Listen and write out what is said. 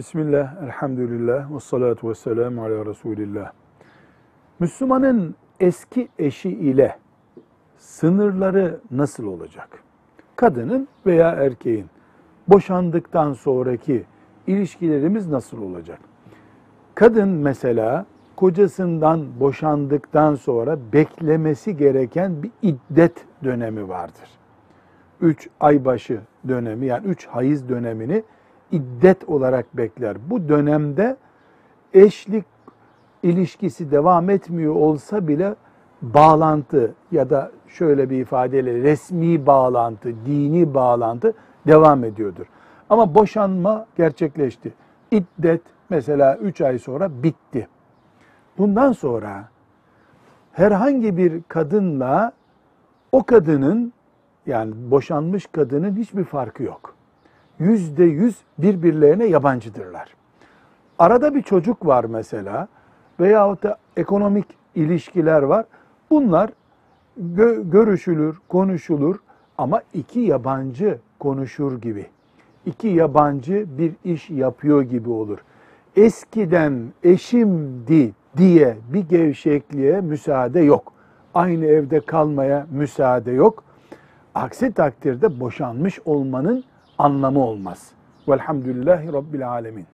Bismillah, elhamdülillah, ve salatu ve selamu ala Resulillah. Müslümanın eski eşi ile sınırları nasıl olacak? Kadının veya erkeğin boşandıktan sonraki ilişkilerimiz nasıl olacak? Kadın mesela kocasından boşandıktan sonra beklemesi gereken bir iddet dönemi vardır. Üç aybaşı dönemi yani üç hayız dönemini iddet olarak bekler. Bu dönemde eşlik ilişkisi devam etmiyor olsa bile bağlantı ya da şöyle bir ifadeyle resmi bağlantı, dini bağlantı devam ediyordur. Ama boşanma gerçekleşti. İddet mesela 3 ay sonra bitti. Bundan sonra herhangi bir kadınla o kadının yani boşanmış kadının hiçbir farkı yok. Yüzde yüz birbirlerine yabancıdırlar. Arada bir çocuk var mesela veyahut da ekonomik ilişkiler var. Bunlar gö- görüşülür, konuşulur ama iki yabancı konuşur gibi. İki yabancı bir iş yapıyor gibi olur. Eskiden eşimdi diye bir gevşekliğe müsaade yok. Aynı evde kalmaya müsaade yok. Aksi takdirde boşanmış olmanın anlamı olmaz. Velhamdülillahi Rabbil Alemin.